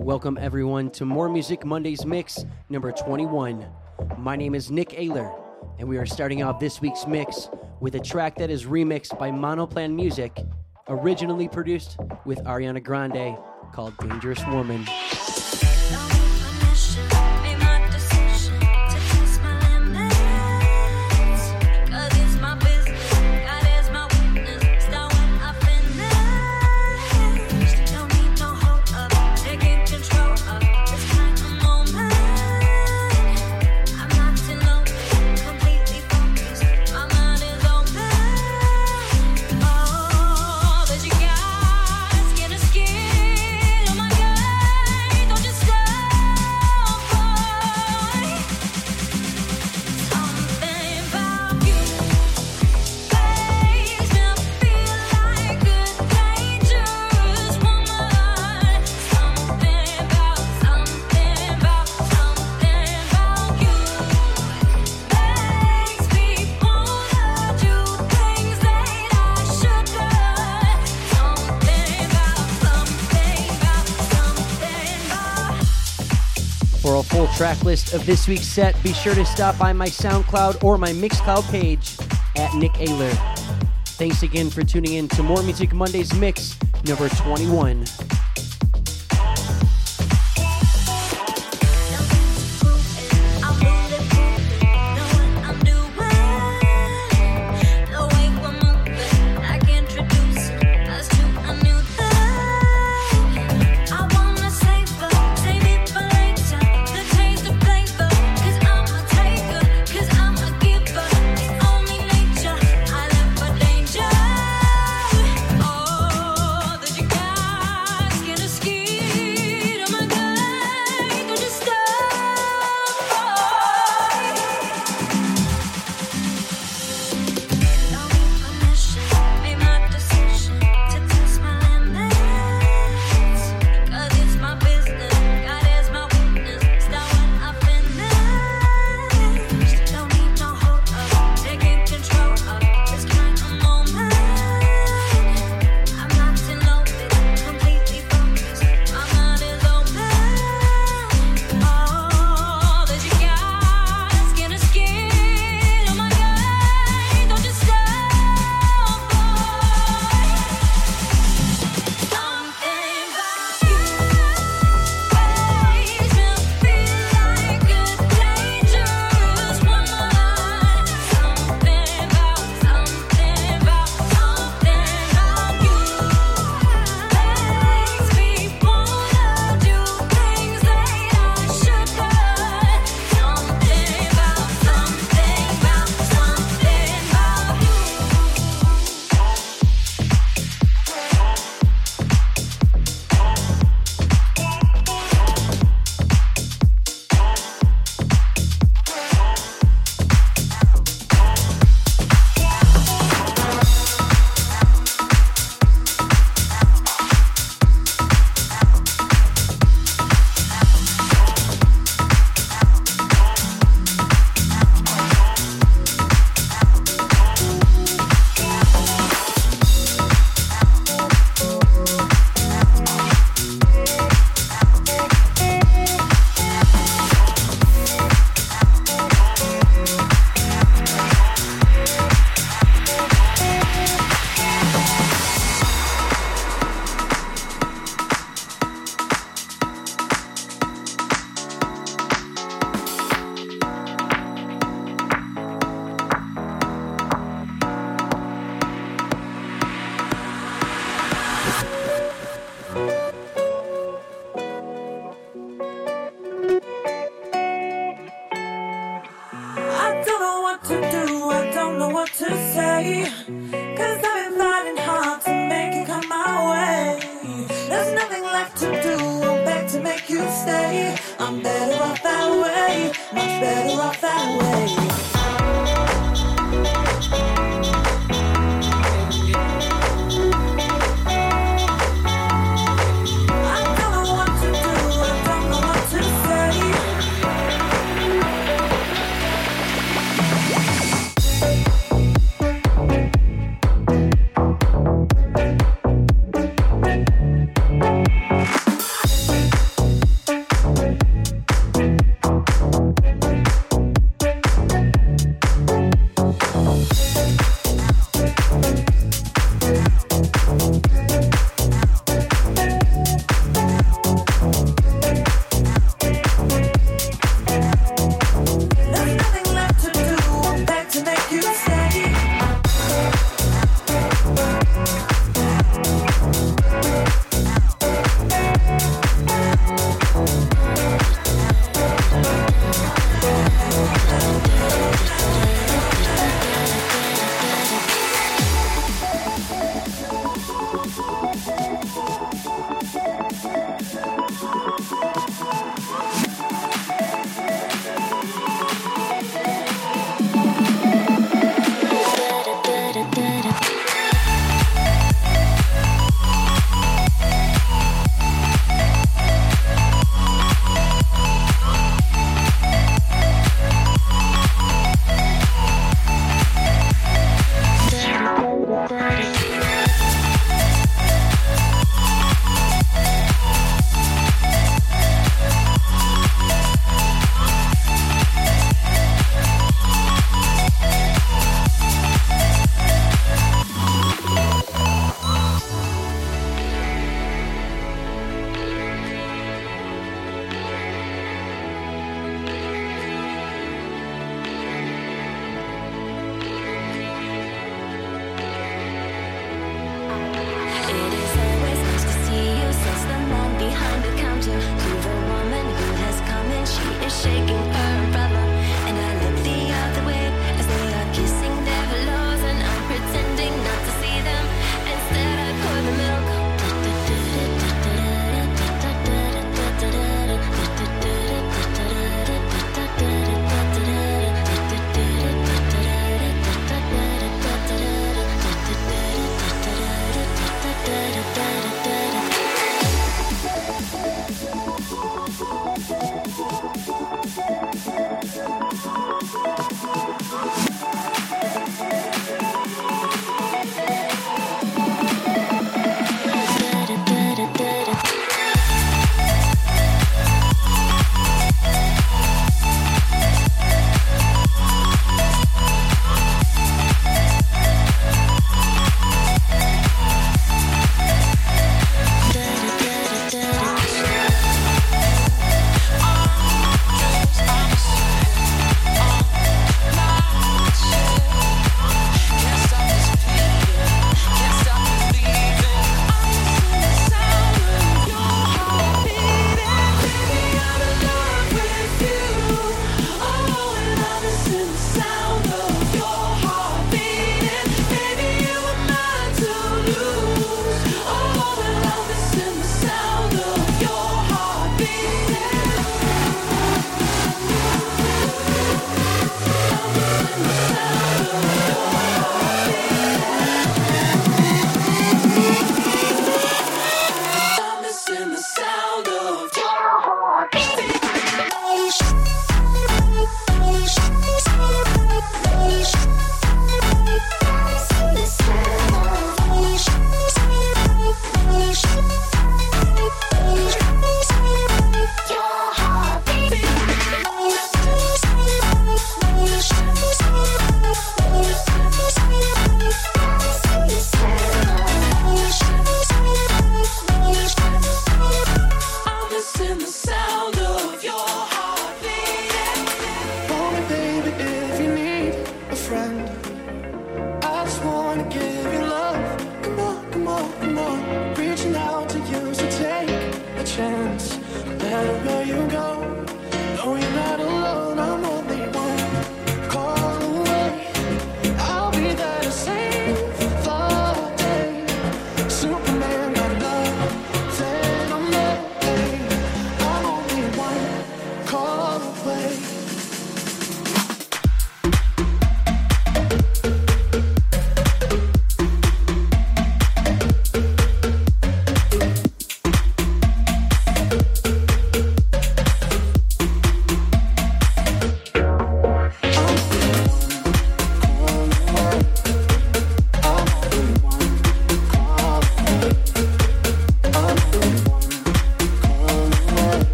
Welcome, everyone, to More Music Mondays Mix number 21. My name is Nick Ayler, and we are starting out this week's mix with a track that is remixed by Monoplan Music, originally produced with Ariana Grande, called Dangerous Woman. List of this week's set, be sure to stop by my SoundCloud or my Mixcloud page at Nick Ayler. Thanks again for tuning in to More Music Mondays Mix number 21.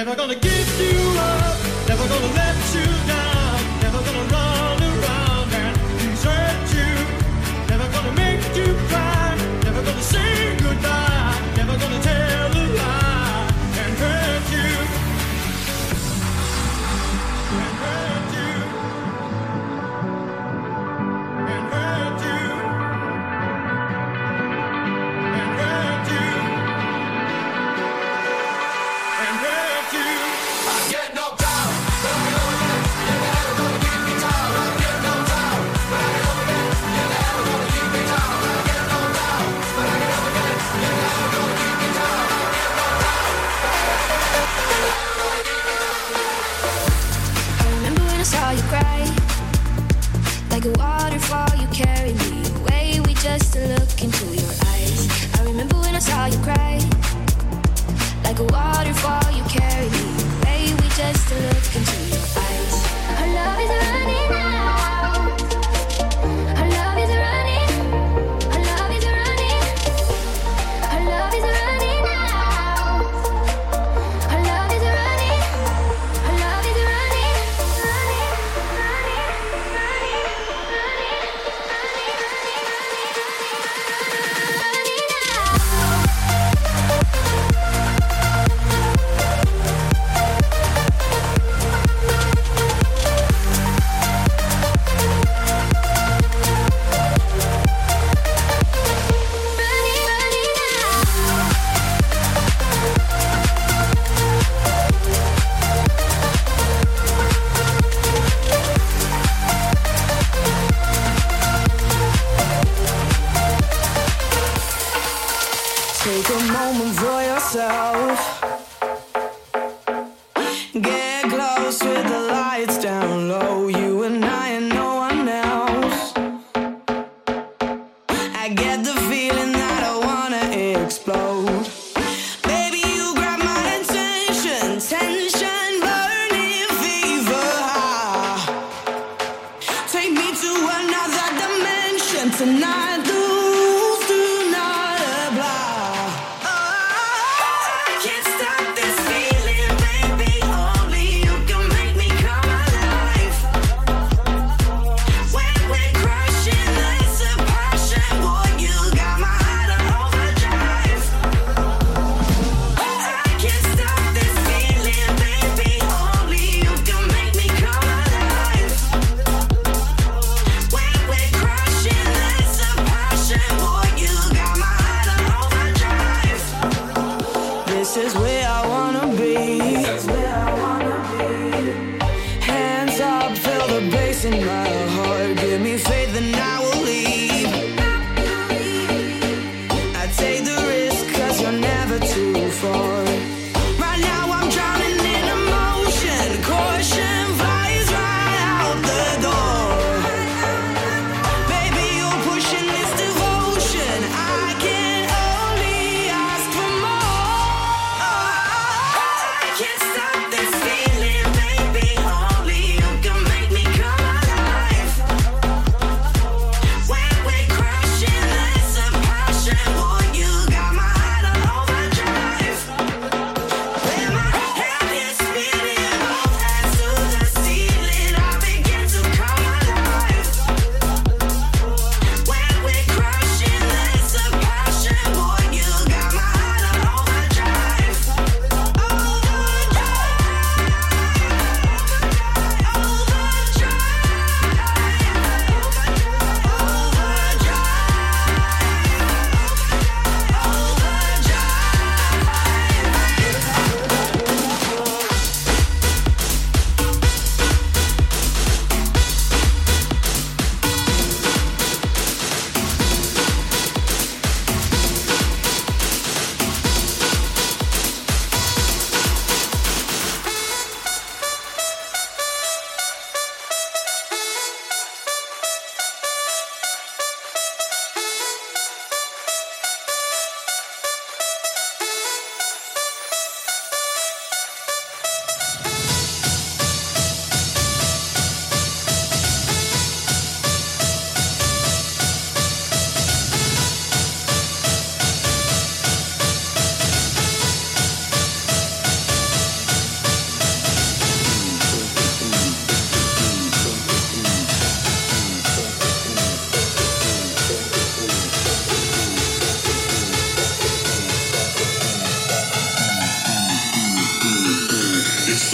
Never gonna give you up, never gonna let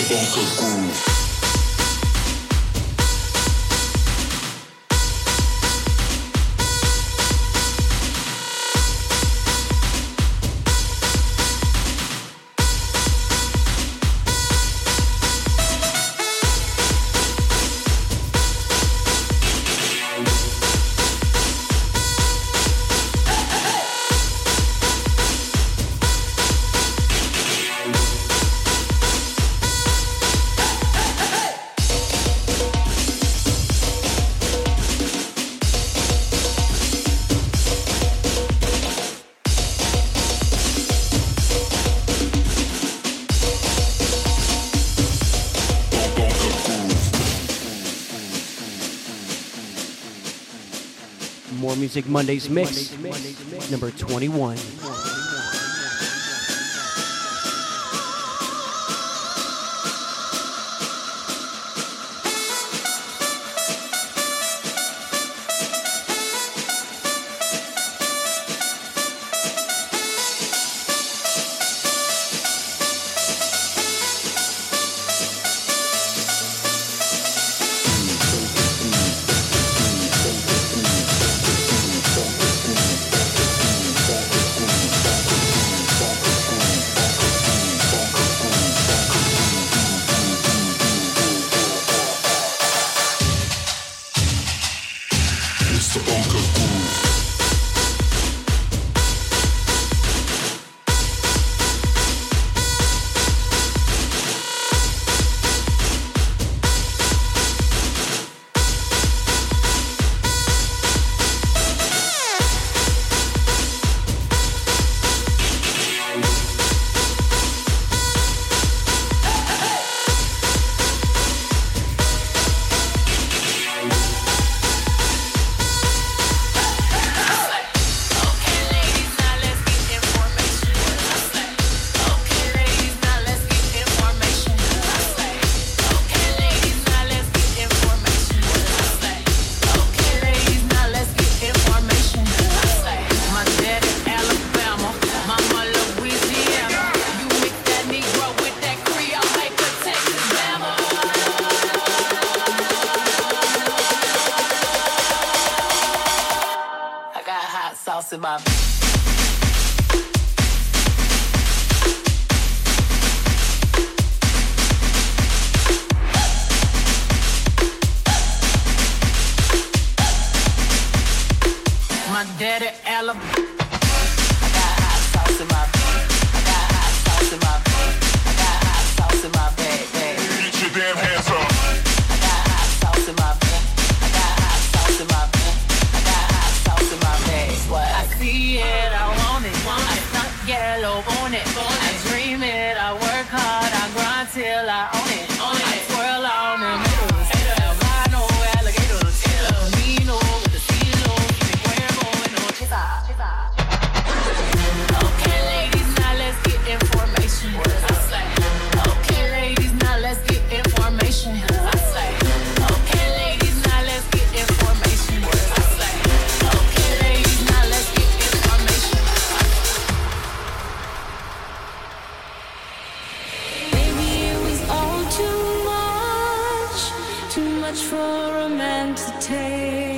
Funky Music Mondays mix, number 21. Much for a man to take.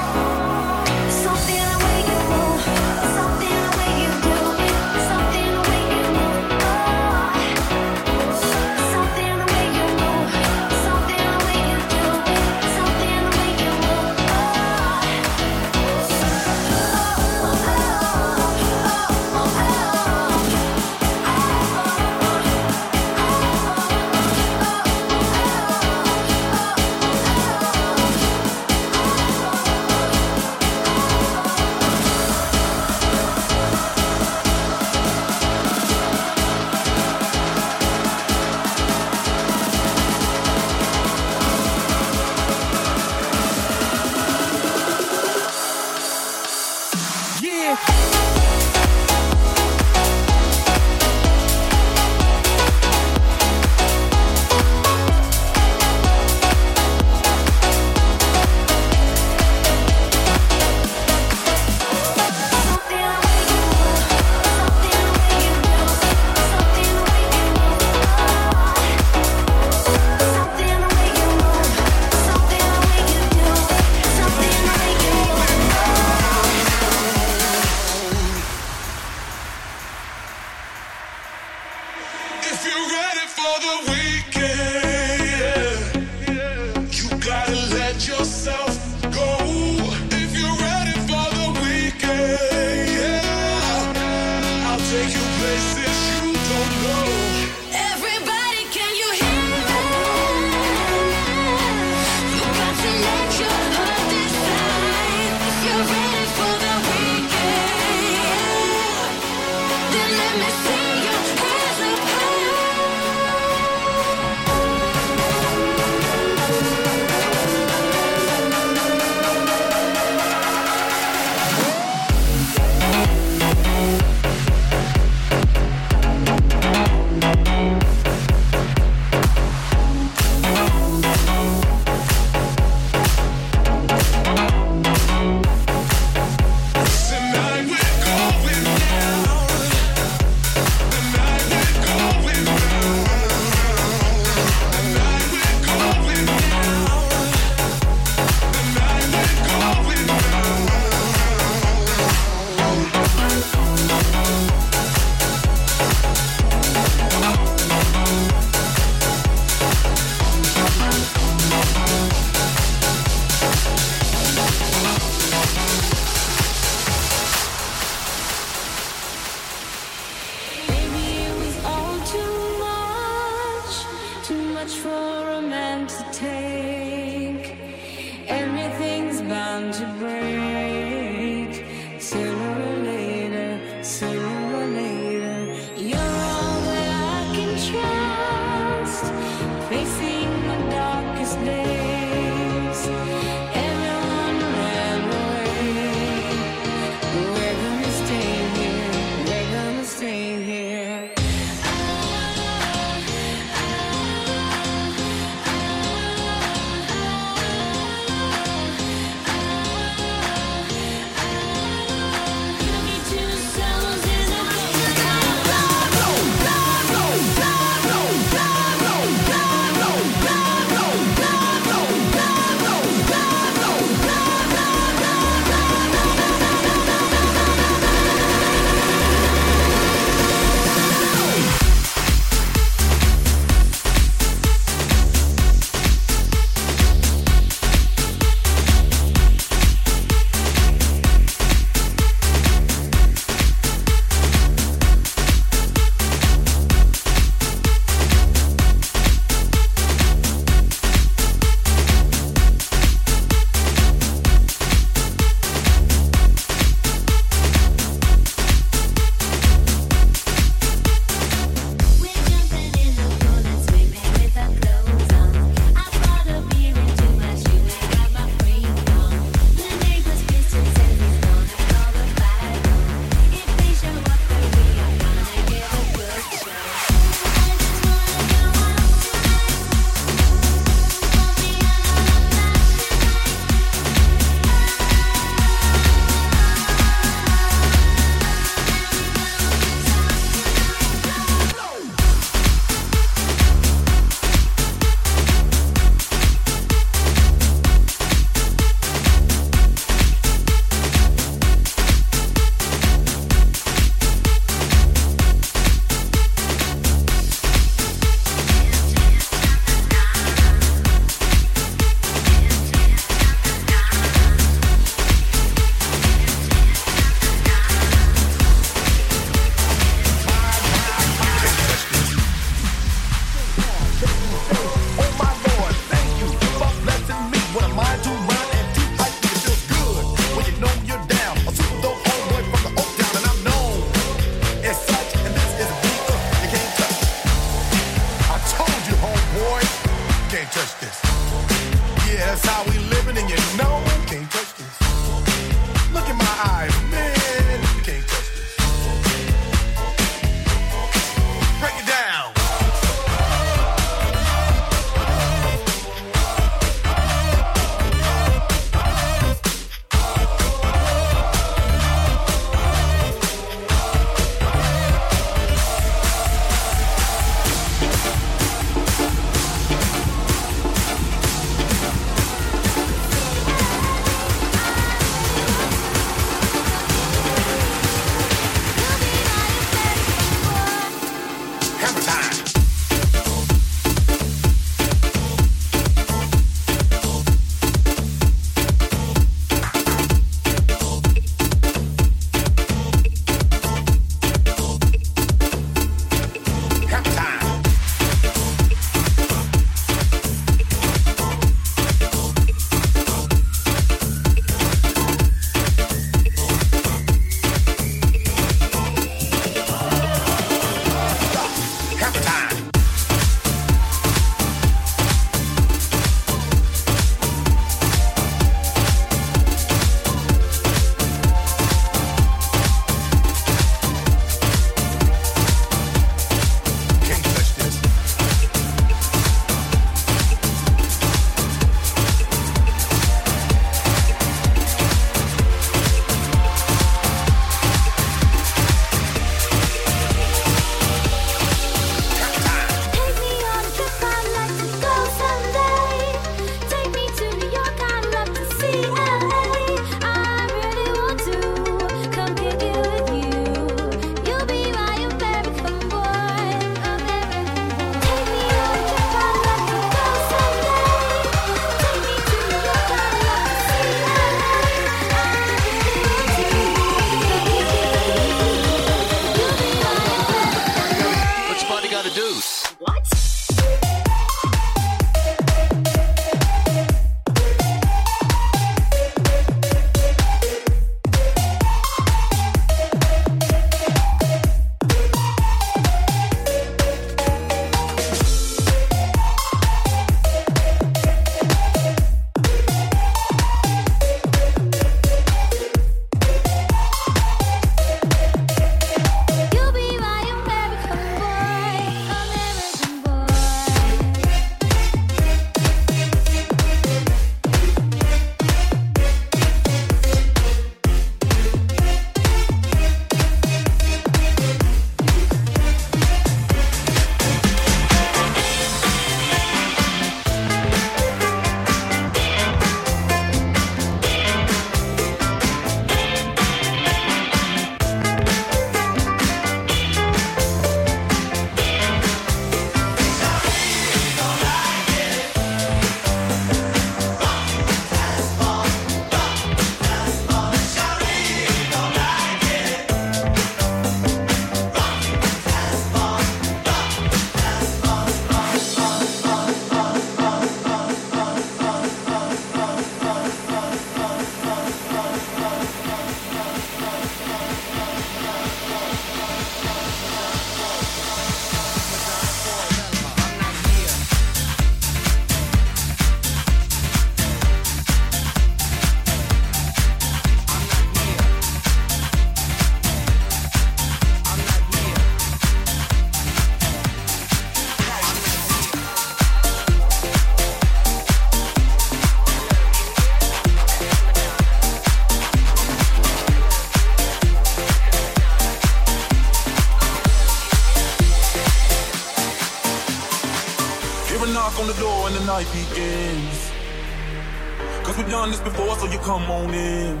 This before, so you come on in.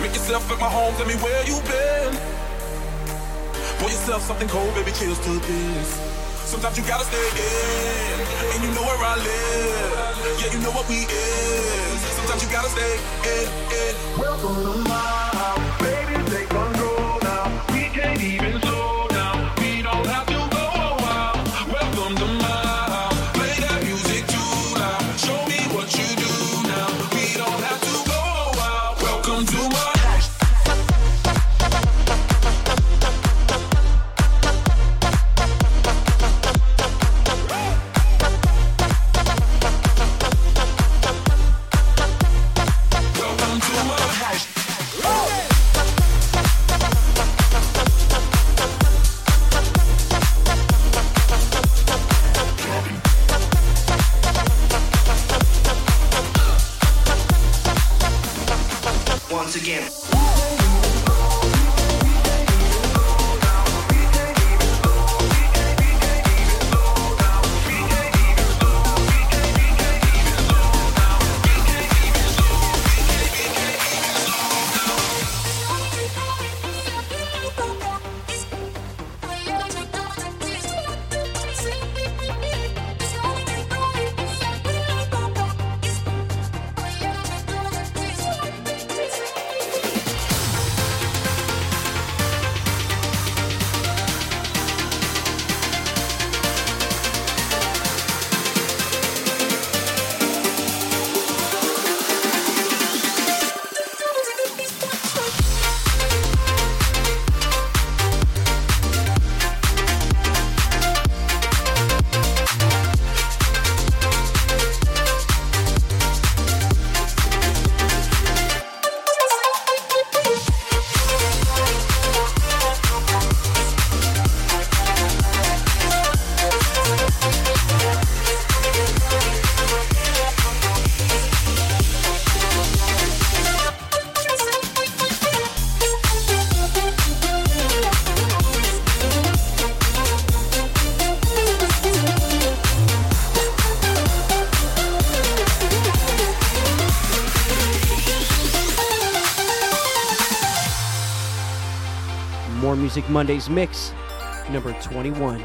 Make yourself at my home, tell me where you been. Pour yourself something cold, baby, cheers to this. Sometimes you gotta stay in, and you know where I live. Yeah, you know what we is. Sometimes you gotta stay in, in. Welcome to my house, baby, take control now. We can't even Music Mondays mix, number 21.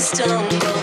stumble.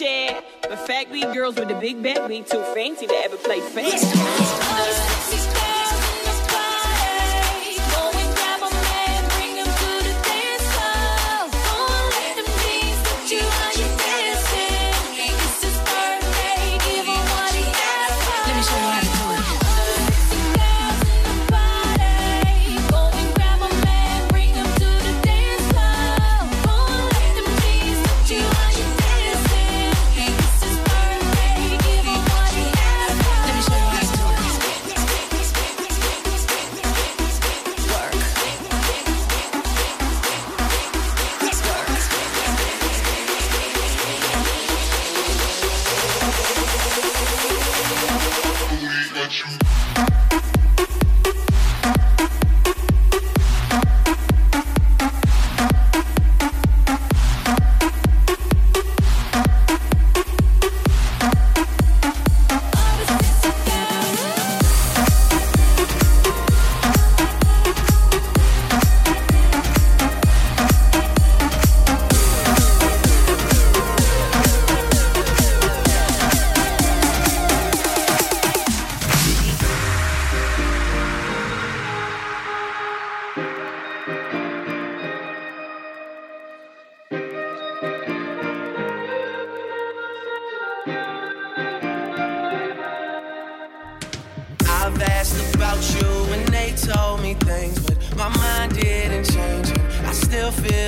Share. But fat weed girls with the big band, we too fancy to ever play fair.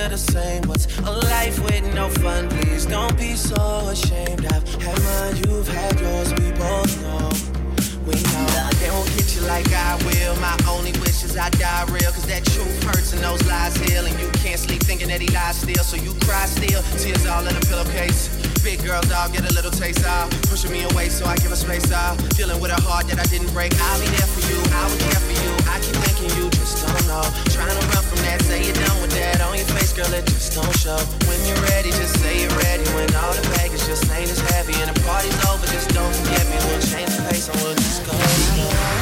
Still the same. What's a life with no fun? Please don't be so ashamed. I've had mine, you've had yours. We both know. We know they won't get you like I will. My only wish is I die real, cause that truth hurts and those lies heal. And you can't sleep thinking that he lies still, so you cry still. Tears all in a pillowcase. Big girl dog, get a little taste out. Pushing me away so I give her space out. Dealing with a heart that I didn't break. I'll be there for you, I will care for you. I keep thinking you just don't know. Trying to run from that, say you're done with that. On your face, girl, it just don't show. When you're ready, just say you're ready. When all the baggage just ain't as heavy and the party's over, just don't forget me. We'll change the pace and we'll just go.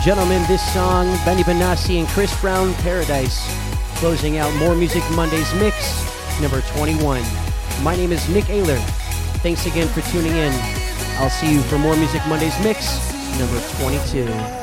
and gentlemen, this song, Benny Benassi and Chris Brown, Paradise. Closing out More Music Monday's mix, number 21. My name is Nick Ayler. Thanks again for tuning in. I'll see you for More Music Monday's mix, number 22.